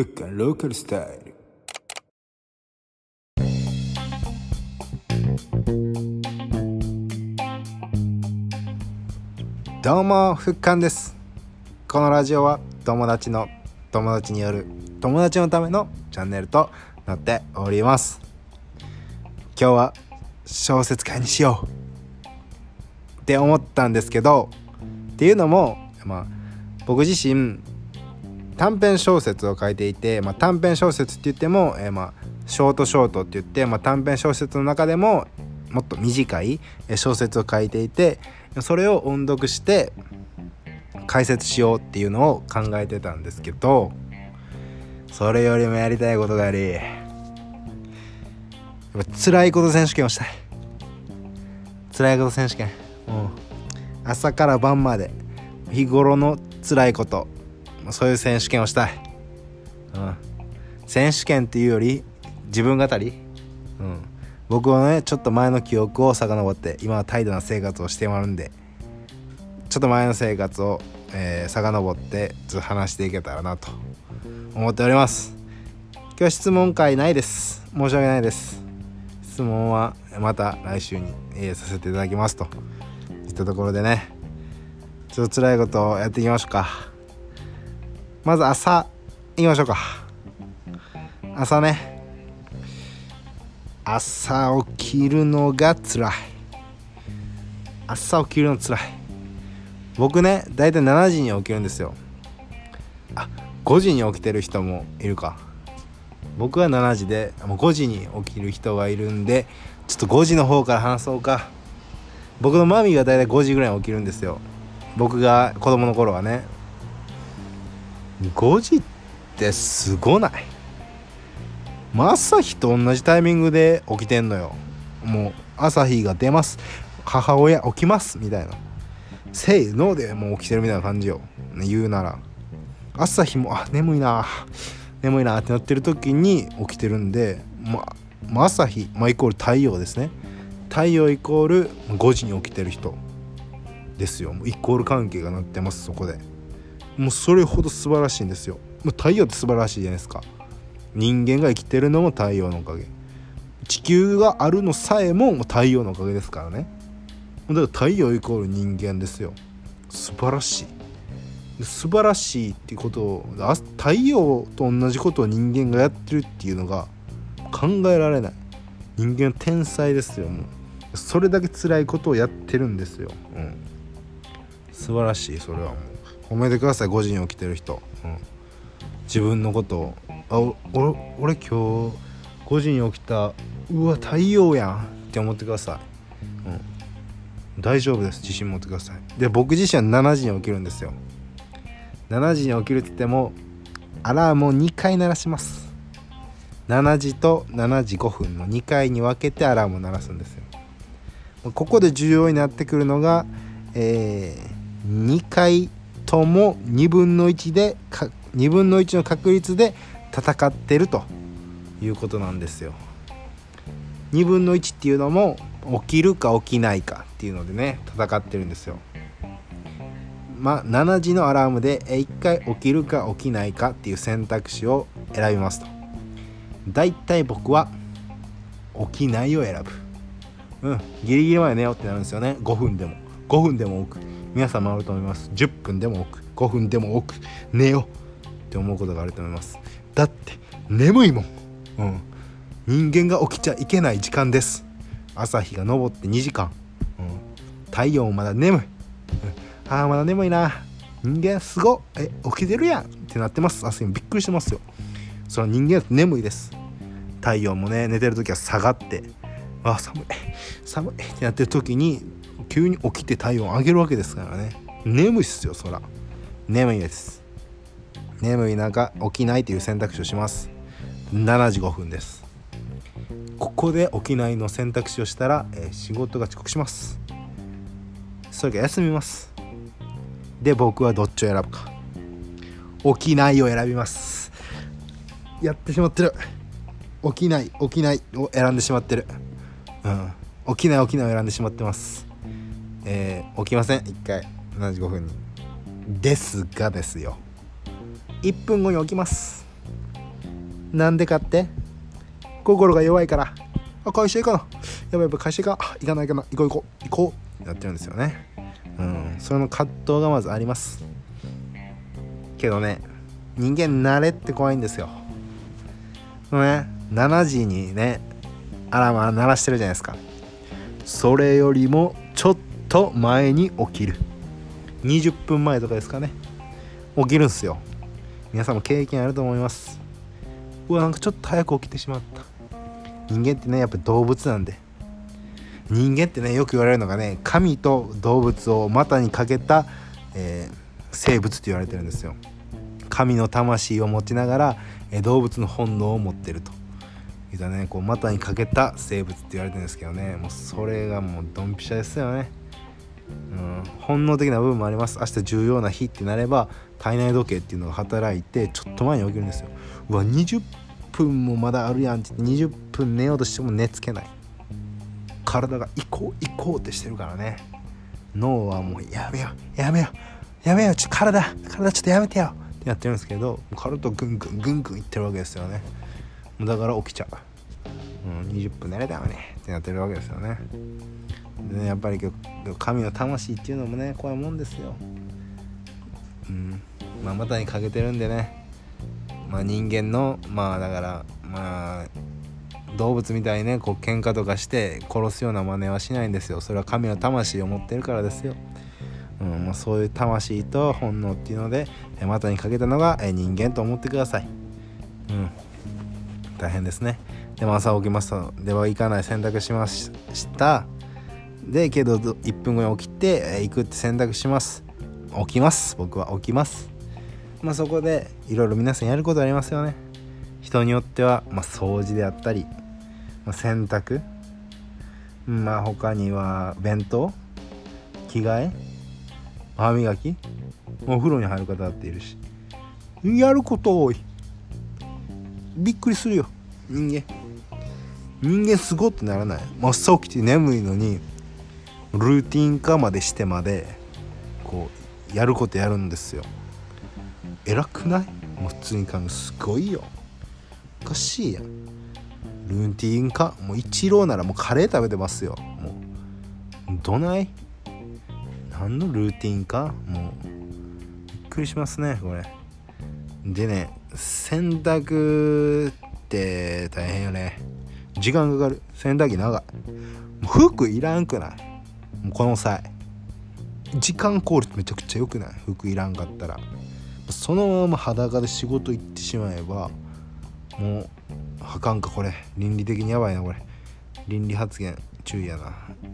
フッカンローカルスタイルどうもフッカンですこのラジオは友達の友達による友達のためのチャンネルとなっております。今日は小説会にしようって思ったんですけどっていうのもまあ僕自身短編小説を書いていて、まあ、短編小説って言っても、えー、まあショートショートって言って、まあ、短編小説の中でももっと短い小説を書いていてそれを音読して解説しようっていうのを考えてたんですけどそれよりもやりたいことがありやっぱ辛いこと選手権をしたい。辛いこと選手権。もう朝から晩まで日頃の辛いこと。そういう選手権をしたい、うん、選手権っていうより自分語り、うん、僕はねちょっと前の記憶を遡って今は怠惰な生活をしてもらうんでちょっと前の生活を、えー、遡ってずっと話していけたらなと思っております。今日質問会ないです。申し訳ないです。質問はまた来週に、えー、させていただきますといったところでね。ちょっと辛いことをやっていきましょうか。まず朝いきましょうか。朝ね。朝起きるのが辛い。朝起きるの辛い。僕ね大体7時に起きるんですよ。あ5時に起きてる人もいるか。僕は7時でもう5時に起きる人がいるんでちょっと5時の方から話そうか。僕のマミーが大体5時ぐらいに起きるんですよ。僕が子供の頃はね。5時ってすごない？朝日と同じタイミングで起きてんのよ。もう朝日が出ます。母親起きますみたいな。せいのでもう起きてるみたいな感じよ。言うなら。朝日もあ眠いな。眠いなってなってる時に起きてるんでまあ朝日、まあ、イコール太陽ですね。太陽イコール5時に起きてる人ですよ。イコール関係がなってますそこで。もうそれほど素晴らしいんですよ。もう太陽って素晴らしいじゃないですか。人間が生きてるのも太陽のおかげ。地球があるのさえも太陽のおかげですからね。だから太陽イコール人間ですよ。素晴らしい。素晴らしいっていうことを太陽と同じことを人間がやってるっていうのが考えられない。人間は天才ですよもう。それだけ辛いことをやってるんですよ、うん、素晴らしいそれはもう。褒めてください5時に起きてる人、うん、自分のことを。あ俺俺今日5時に起きたうわ太陽やん。って思ってください、うん、大丈夫です。自信持ってください。で僕自身は7時に起きるんですよ。7時に起きるって言ってもアラームを2回鳴らします。7時と7時5分の2回に分けてアラームを鳴らすんですよ。ここで重要になってくるのが、えー、2回とも2分の1で2分の1の確率で戦ってるということなんですよ。2分の1っていうのも起きるか起きないかっていうのでね戦ってるんですよ。まあ7時のアラームで1回起きるか起きないかっていう選択肢を選びますと。だいたい僕は起きないを選ぶ。うん、ギリギリまで寝ようってなるんですよね5分でも5分でも多く皆さんもあると思います。10分でも多く5分でも多く寝よう。って思うことがあると思います。だって眠いもん、うん、人間が起きちゃいけない時間です。朝日が昇って2時間、うん、太陽もまだ眠い、うん、ああまだ眠いな。人間すごえ起きてるやん。ってなってます。朝にびっくりしてますよ。その人間は眠いです。太陽もね寝てる時は下がって。あ寒い。寒い。ってなってる時に急に起きて体温上げるわけですからね。眠いっすよそら眠いです。眠い中起きないという選択肢をします。7時5分です。ここで起きないの選択肢をしたら、えー、仕事が遅刻します。それか休みます。で僕はどっちを選ぶか。起きないを選びます。やってしまってる。起きない起きないを選んでしまってる。うん。起きない起きないを選んでしまってます。えー、起きません。1回。75分に。ですがですよ。1分後に起きます。なんでかって？心が弱いから。あ会社行かな。やばいやばい会社行か行かないかな行こう行こう。行こう。やってるんですよね。うん。それの葛藤がまずあります。けどね人間慣れって怖いんですよ。ね7時にねアラーム鳴らしてるじゃないですか。それよりもちょっと前に起きる。20分前とかですかね。起きるんすよ。皆さんも経験あると思います。うわなんかちょっと早く起きてしまった。人間ってねやっぱ動物なんで。人間ってねよく言われるのがね神と動物を股にかけた、えー、生物って言われてるんですよ。神の魂を持ちながら、えー、動物の本能を持ってると。いったねこう股にかけた生物って言われてるんですけどねもうそれがもうドンピシャですよね。うん、本能的な部分もあります。明日重要な日ってなれば体内時計っていうのが働いてちょっと前に起きるんですよ。うわ20分もまだあるやんって言って20分寝ようとしても寝つけない。体が行こう行こうってしてるからね。脳はもうやめようやめようやめようちょっと体体ちょっとやめてよってやってるんですけど体ぐんぐんぐんぐんいってるわけですよねだから起きちゃう、うん、20分寝れたよねってなってるわけですよねねやっぱり神の魂っていうのもね怖いもんですよ。うん。まあ股にかけてるんでね。まあ人間のまあだからまあ動物みたいにねこう喧嘩とかして殺すような真似はしないんですよ。それは神の魂を持ってるからですよ、うん。まあ、そういう魂と本能っていうので股にかけたのが人間と思ってください。うん。大変ですね。でも朝起きますとでは行かない。選択しました。でけど1分後に起きて行くって選択します。起きます。僕は起きます。まあそこでいろいろ皆さんやることありますよね。人によっては、まあ、掃除であったり、まあ、洗濯。まあ他には弁当。着替え。歯磨き。お風呂に入る方だっているし。やること多い。びっくりするよ。人間。人間すごってならない。真っ青起きて眠いのにルーティン化までしてまでこうやることやるんですよ。偉くない？もう普通に考えすごいよ。おかしいやん。ルーティン化？もう一郎ならもうカレー食べてますよ。もうどない？何のルーティンかもうびっくりしますねこれ。でね洗濯って大変よね。時間かかる。洗濯機長い。服いらんくない？もうこの際時間効率めちゃくちゃ良くない？服いらんかったら。そのまま裸で仕事行ってしまえばもうあかんかこれ。倫理的にやばいなこれ。倫理発言注意やな。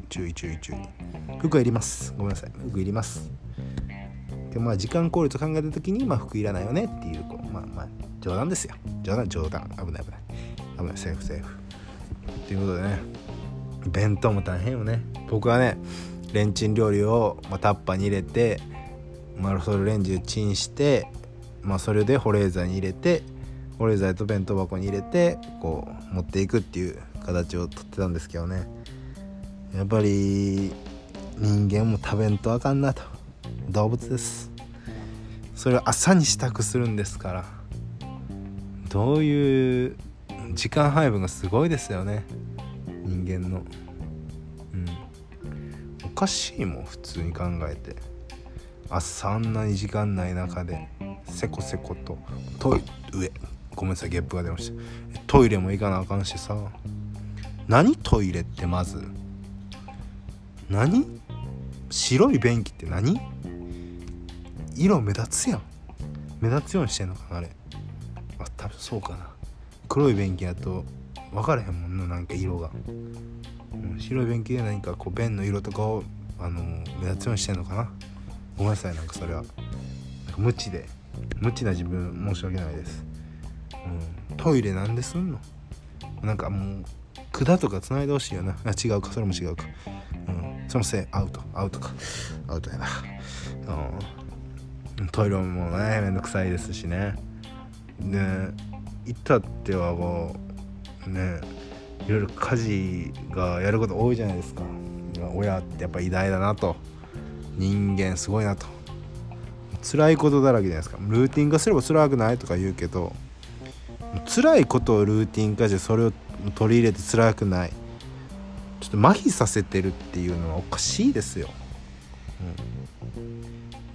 注意注意注意。服はいります。ごめんなさい。服いります。でまあ時間効率を考えた時にまあ服いらないよねっていうこうまあまあ冗談ですよ。冗談冗談。危ない危ない。危ない。セーフセーフ。ということでね。弁当も大変よね。僕はねレンチン料理を、まあ、タッパーに入れて、まあ、それレンジでチンして、まあ、それで保冷剤に入れて保冷剤と弁当箱に入れてこう持っていくっていう形をとってたんですけどね。やっぱり人間も食べんとあかんなと。動物です。それを朝に支度するんですから。どういう時間配分がすごいですよね。人間の。うん。おかしいもん普通に考えて。朝あんなに時間ない中でせこせことトイ上。ごめんなさいゲップが出ました。トイレも行かなあかんしさ。何トイレってまず。何？白い便器って何？色目立つやん。目立つようにしてんのかなあれ。あ多分そうかな。黒い便器やと分からへんもんななんか色が、うん、白い便器で何かこう便の色とかをあの目立つようにしてんのかな。ごめんなさいなんかそれは。なんか無知で。無知な自分申し訳ないです、うん、トイレなんですんの？なんかもう管とか繋いでほしいよな。あ違うか。それも違うか。うんそのせいアウト。アウトか。アウトやな。うん。トイレもねめんどくさいですしね。で行ったってはこうねいろいろ家事がやること多いじゃないですか。親ってやっぱ偉大だなと。人間すごいなと。辛いことだらけじゃないですか。ルーティン化すれば辛くないとか言うけど辛いことをルーティン化してそれを取り入れて辛くない。ちょっと麻痺させてるっていうのはおかしいですよ、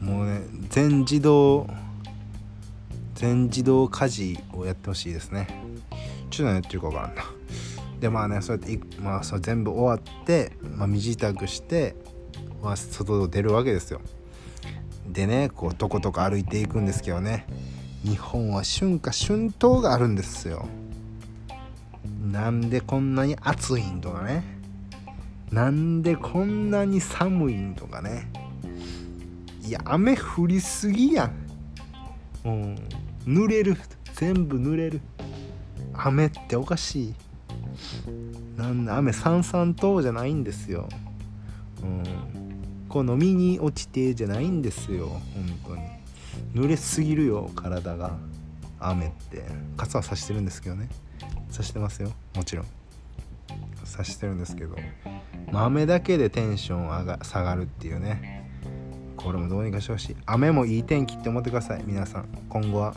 うん、もうね全自動全自動家事をやってほしいですね。ちょっと何やってるか分からんな。でまあねそうやってまあそ全部終わって、まあ、身支度して、まあ、外出るわけですよ。でねこうとことか歩いていくんですけどね。日本は春夏春冬があるんですよ。なんでこんなに暑いんとかね。なんでこんなに寒いんとかね。いや雨降りすぎやん。うん濡れる。全部濡れる。雨っておかしい。なんだ雨さんさんとじゃないんですよ。うん。こう飲みに落ちてじゃないんですよ。本当に。濡れすぎるよ体が。雨って。傘は差してるんですけどね。差してますよ。もちろん。差してるんですけど。雨だけでテンション上が下がるっていうね。これもどうにかしてほしい。雨もいい天気って思ってください。皆さん。今後は。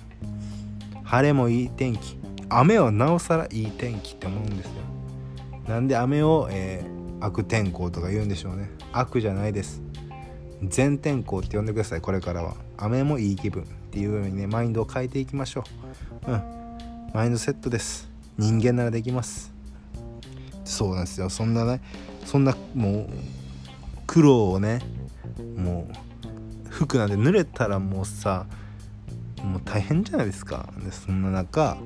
晴れもいい天気。雨はなおさらいい天気って思うんですよ。なんで雨を、えー、悪天候とか言うんでしょうね。悪じゃないです。全天候って呼んでくださいこれからは。雨もいい気分っていうようにねマインドを変えていきましょう。うん。マインドセットです。人間ならできます。そうなんですよ。そんなねそんなもう苦労をねもう服なんて濡れたらもうさもう大変じゃないですか。でそんな中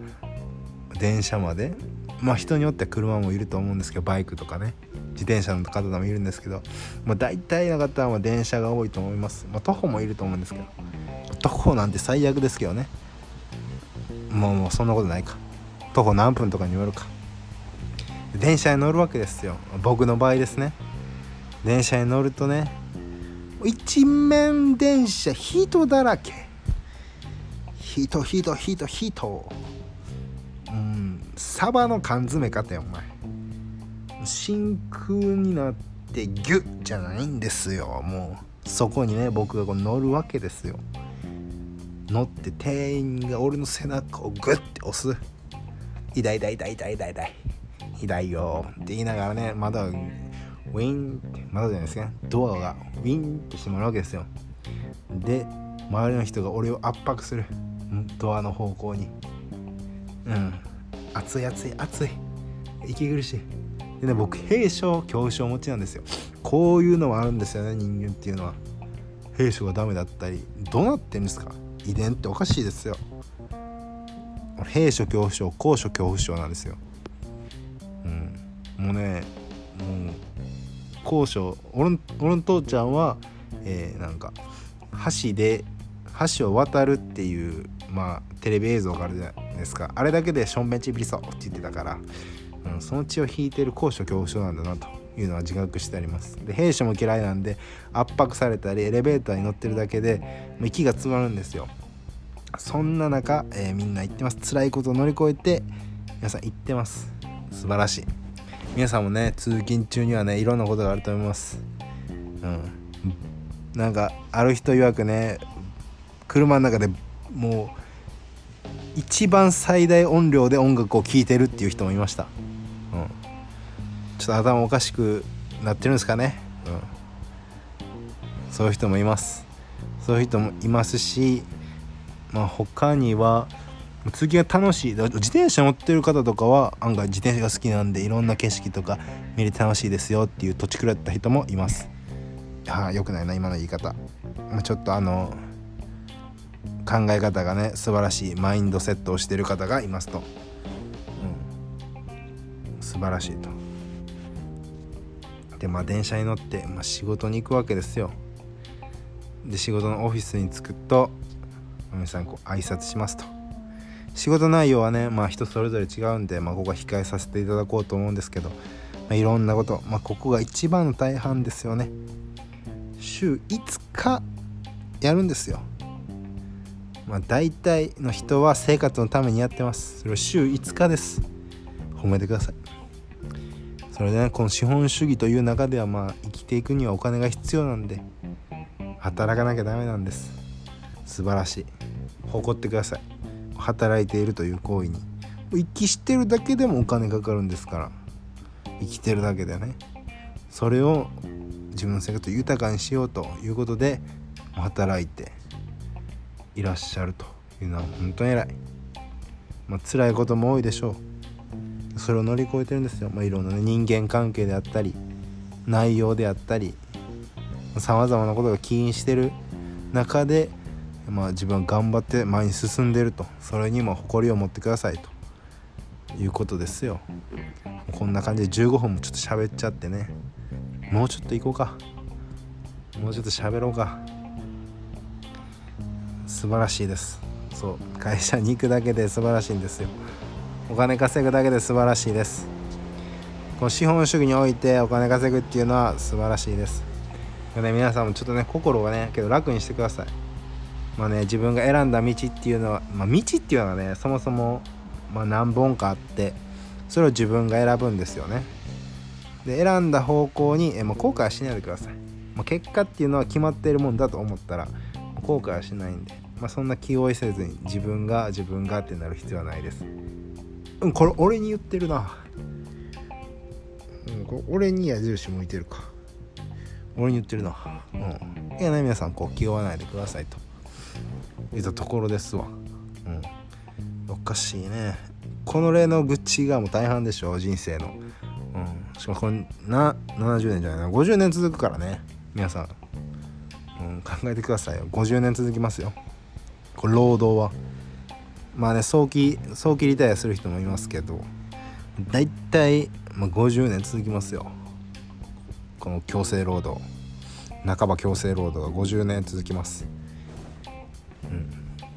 電車まで。まあ人によっては車もいると思うんですけどバイクとかね。自転車の方もいるんですけど、まあ、大体の方は電車が多いと思います、まあ、徒歩もいると思うんですけど。徒歩なんて最悪ですけどね。もうもうそんなことないか。徒歩何分とかによるか。電車に乗るわけですよ。僕の場合ですね。電車に乗るとね一面電車人だらけ。人人人人。サバの缶詰かてお前。真空になってギュッじゃないんですよ。もうそこにね僕がこう乗るわけですよ。乗って店員が俺の背中をグッて押す。痛い痛い痛い痛い痛い痛い。痛いよ。って言いながらねまだウィンってまだじゃないですか。ドアがウィンって閉まるわけですよ。で周りの人が俺を圧迫する。ドアの方向に。うん。熱い熱い熱い。息苦しい。でね僕兵所恐怖症持ちなんですよ。こういうのもあるんですよね人間っていうのは。兵所がダメだったりどうなってんですか？遺伝っておかしいですよ。兵所恐怖症高所恐怖症なんですよ。うん。もうねもう高所俺の俺の父ちゃんは、えー、なんか橋で橋を渡るっていうまあテレビ映像があるじゃない。ですか？あれだけでしょんべんちびりそうって言ってたから。うん、その血を引いてる高所恐怖症なんだなというのは自覚してあります。で兵士も嫌いなんで圧迫されたりエレベーターに乗ってるだけで息が詰まるんですよ。そんな中、えー、みんな行ってます。辛いことを乗り越えて皆さん行ってます。素晴らしい。皆さんもね通勤中にはねいろんなことがあると思います。うん。なんかある人曰くね車の中でもう一番最大音量で音楽を聴いてるっていう人もいました。うん。ちょっと頭おかしくなってるんですかね、うん、そういう人もいます。そういう人もいますしまあ他には通勤が楽しい。自転車乗ってる方とかは案外自転車が好きなんでいろんな景色とか見れて楽しいですよっていう土地くらった人もいます。はあよくないな今の言い方。まちょっとあの考え方がね素晴らしいマインドセットをしてる方がいますと、うん、素晴らしいと。でまあ電車に乗って、まあ、仕事に行くわけですよ。で仕事のオフィスに着くと皆さんこう挨拶しますと。仕事内容はねまあ人それぞれ違うんで、まあ、ここは控えさせていただこうと思うんですけど、まあ、いろんなこと、まあ、ここが一番の大半ですよね。週5日やるんですよ。まあ大体の人は生活のためにやってます。それは週5日です。褒めてください。それでねこの資本主義という中ではまあ生きていくにはお金が必要なんで働かなきゃダメなんです。素晴らしい。誇ってください。働いているという行為に。息してるだけでもお金かかるんですから。生きてるだけでね。それを自分の生活を豊かにしようということで働いていらっしゃるというのは本当に偉い、まあ辛いことも多いでしょう。それを乗り越えてるんですよ、まあ、いろんな、ね、人間関係であったり内容であったりさまざまなことが起因してる中で、まあ、自分は頑張って前に進んでると。それにも誇りを持ってくださいと。いうことですよ。こんな感じで15分もちょっと喋っちゃってね。もうちょっと行こうか。もうちょっと喋ろうか。素晴らしいです。そう。会社に行くだけで素晴らしいんですよ。お金稼ぐだけで素晴らしいです。この資本主義においてお金稼ぐっていうのは素晴らしいです。ね、皆さんもちょっとね心がねけど楽にしてください。まあね自分が選んだ道っていうのは、まあ、道っていうのはねそもそも、ま、何本かあってそれを自分が選ぶんですよね。で選んだ方向にえ、まあ、後悔しないでください、まあ、結果っていうのは決まっているもんだと思ったら後悔はしないんで、まあ、そんな気負いせずに自分が自分がってなる必要はないです。うんこれ俺に言ってるな、うん、これ俺に矢印向いてるか。俺に言ってるなうん。いやね皆さんこう気負わないでくださいと。いったところですわ。うん。おかしいね。この例の愚痴がもう大半でしょ人生の。うん。しかもこれな70年じゃないな。50年続くからね皆さ、ん、考えてくださいよ。50年続きますよ。これ労働は。まあね早期早期リタイアする人もいますけど大体、まあ、50年続きますよ。この強制労働。半ば強制労働が50年続きます、うん、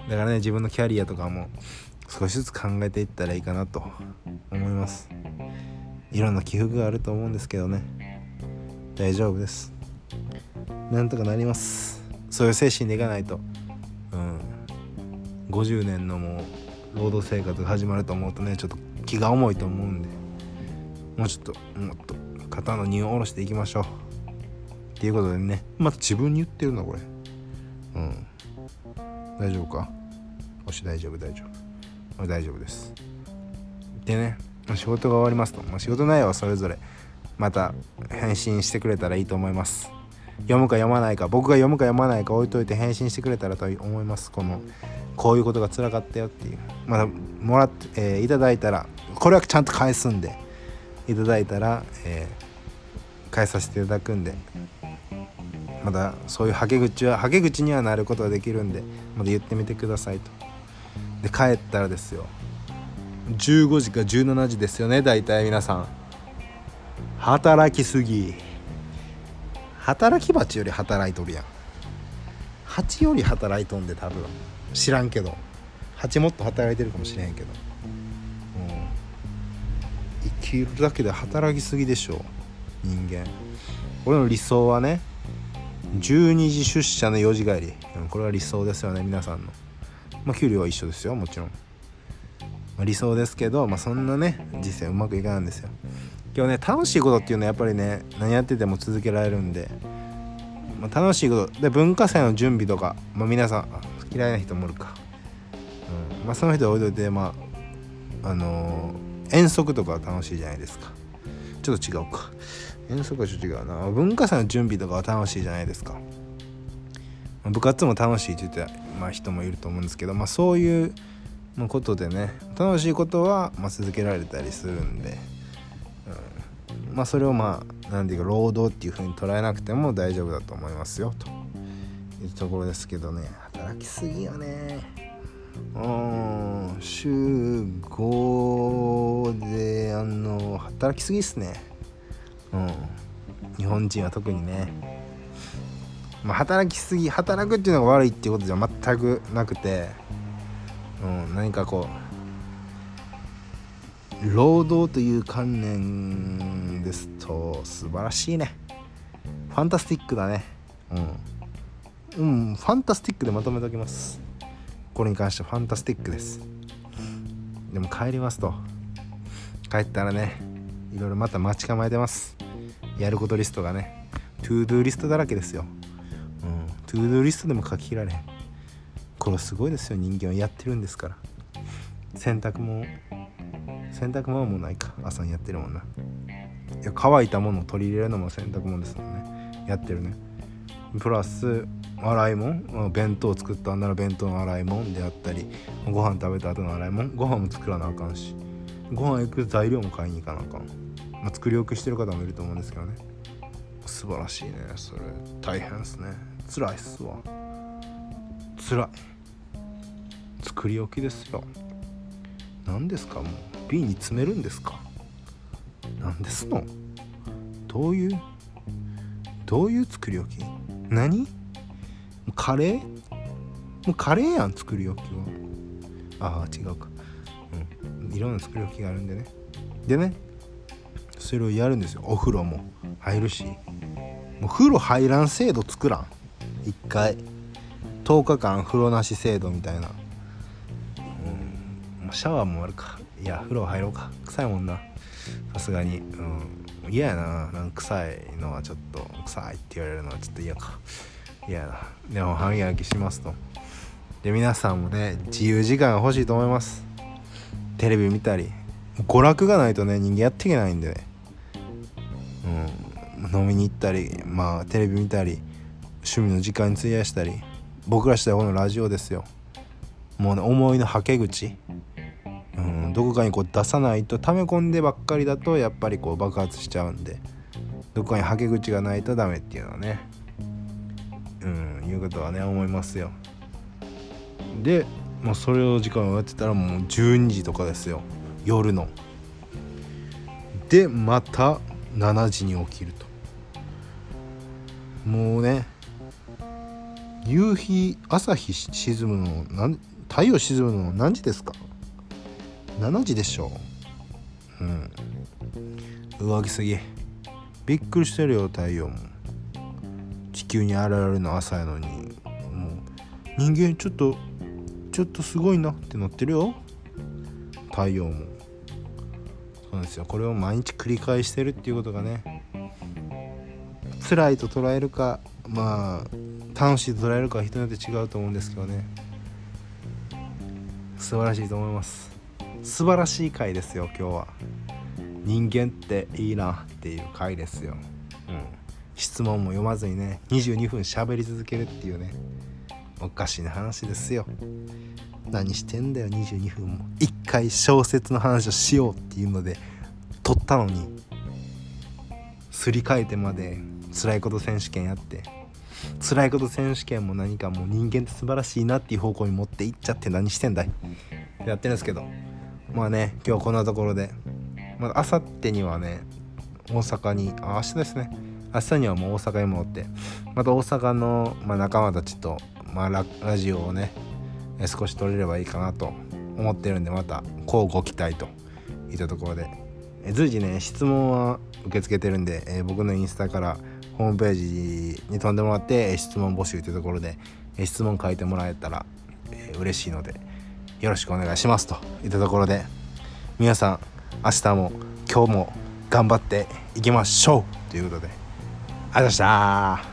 だからね自分のキャリアとかも少しずつ考えていったらいいかなと思います。いろんな起伏があると思うんですけどね。大丈夫です。なんとかなります。そういう精神でいかないと。うん。50年のもう労働生活が始まると思うとねちょっと気が重いと思うんで。もうちょっともっと肩の荷を下ろしていきましょう。っていうことでね。また自分に言ってるなこれ。うん。大丈夫か？もし大丈夫大丈夫。大丈夫です。でね仕事が終わりますと、ま、仕事内容はそれぞれまた返信してくれたらいいと思います。読むか読まないか僕が読むか読まないか置いといて返信してくれたらと思います。このこういうことが辛かったよっていう。まだもらって、えー、いただいたらこれはちゃんと返すんでいただいたら、えー、返させていただくんでまだそういうはけ口ははけ口にはなることができるんでまだ言ってみてくださいと。で帰ったらですよ。15時か17時ですよね大体皆さん。働きすぎ。働き蜂より働いとるやん。蜂より働いとんで多分。知らんけど。蜂もっと働いてるかもしれへんけど。生きるだけで働きすぎでしょ人間。俺の理想はね12時出社の4時帰り。これは理想ですよね皆さんの。まあ給料は一緒ですよもちろん、まあ、理想ですけどまあそんなね実際うまくいかないんですよ。今日ね楽しいことっていうのはやっぱりね何やってても続けられるんで、まあ、楽しいことで文化祭の準備とか、まあ、皆さん嫌いな人もおるか、うんまあ、その人は置いといてまああのー、遠足とかは楽しいじゃないですか。ちょっと違うか。遠足はちょっと違うな。文化祭の準備とかは楽しいじゃないですか。部活も楽しいって言って、まあ、人もいると思うんですけど、まあ、そういうことでね楽しいことは、まあ、続けられたりするんで、まあそれをまあ何て言うか労働っていう風に捉えなくても大丈夫だと思いますよと。いうところですけどね。働きすぎよね。うん。週5であの働きすぎっすね。うん。日本人は特にね。まあ働きすぎ働くっていうのが悪いっていうことじゃ全くなくて。うん。何かこう労働という観念ですと素晴らしいね。ファンタスティックだね。うん、うん、ファンタスティックでまとめておきます。これに関してファンタスティックです。でも帰りますと。帰ったらねいろいろまた待ち構えてます。やることリストがねトゥードゥーリストだらけですよ、うん、トゥードゥーリストでも書ききられん。これすごいですよ人間は。やってるんですから。洗濯も洗濯物もないか朝にやってるもんな。いや乾いたものを取り入れるのも洗濯物ですもんね。やってるね。プラス洗い物弁当作ったんなら弁当の洗い物であったりご飯食べた後の洗い物ご飯も作らなあかんしご飯行く材料も買いに行かなあかん、まあ、作り置きしてる方もいると思うんですけどね。素晴らしいねそれ。大変ですね。辛いっすわ。辛い。作り置きですよ。何ですかもう。瓶に詰めるんですか？何ですの？どういう？どういう作り置き？何？カレー？もうカレーやん作り置きは。ああ違うか。うん。いろんな作り置きがあるんでね。でねそれをやるんですよ。お風呂も。入るし。もう風呂入らん制度作らん。一回。10日間風呂なし制度みたいな。うん。シャワーもあるか。いや風呂入ろうか。臭いもんな。さすがに。うん。嫌やな。なんか臭いのはちょっと。臭いって言われるのはちょっと嫌か。嫌やな。でも歯磨きしますと。で皆さんもね自由時間が欲しいと思います。テレビ見たり。娯楽がないとね人間やっていけないんでね。うん。飲みに行ったり。まあテレビ見たり。趣味の時間に費やしたり。僕らしたらこのラジオですよ。もうね思いのはけ口。どこかにこう出さないと溜め込んでばっかりだとやっぱりこう爆発しちゃうんでどこかにはけ口がないとダメっていうのはね。うんいうことはね思いますよ。でもうそれを時間をやってたらもう12時とかですよ。夜の。でまた7時に起きると。もうね夕日朝日沈むのなん太陽沈むの何時ですか？7時でしょう。ん。上着すぎ。びっくりしてるよ太陽も地球に現れるの朝やのに。もう人間ちょっとちょっとすごいなってなってるよ。太陽もそうですよ。これを毎日繰り返してるっていうことがね辛いと捉えるかまあ楽しいと捉えるかは人によって違うと思うんですけどね。素晴らしいと思います。素晴らしい回ですよ今日は。人間っていいなっていう回ですよ、うん、質問も読まずにね22分喋り続けるっていうねおかしな話ですよ。何してんだよ22分も。一回小説の話をしようっていうので撮ったのにすり替えてまで辛いこと選手権やって辛いこと選手権も何かもう人間って素晴らしいなっていう方向に持っていっちゃって何してんだいやってるんですけどまあね今日こんなところで。まあ明後日にはね大阪にあ明日ですね。明日にはもう大阪に戻って。また大阪の、まあ、仲間たちと、まあラ、ラジオをね少し撮れればいいかなと思ってるんでまたこうご期待といったところで。随時ね質問は受け付けてるんで、えー、僕のインスタからホームページに飛んでもらって質問募集というところで質問書いてもらえたら、えー、嬉しいのでよろしくお願いしますといったところで皆さん明日も今日も頑張っていきましょうということでありがとうございました。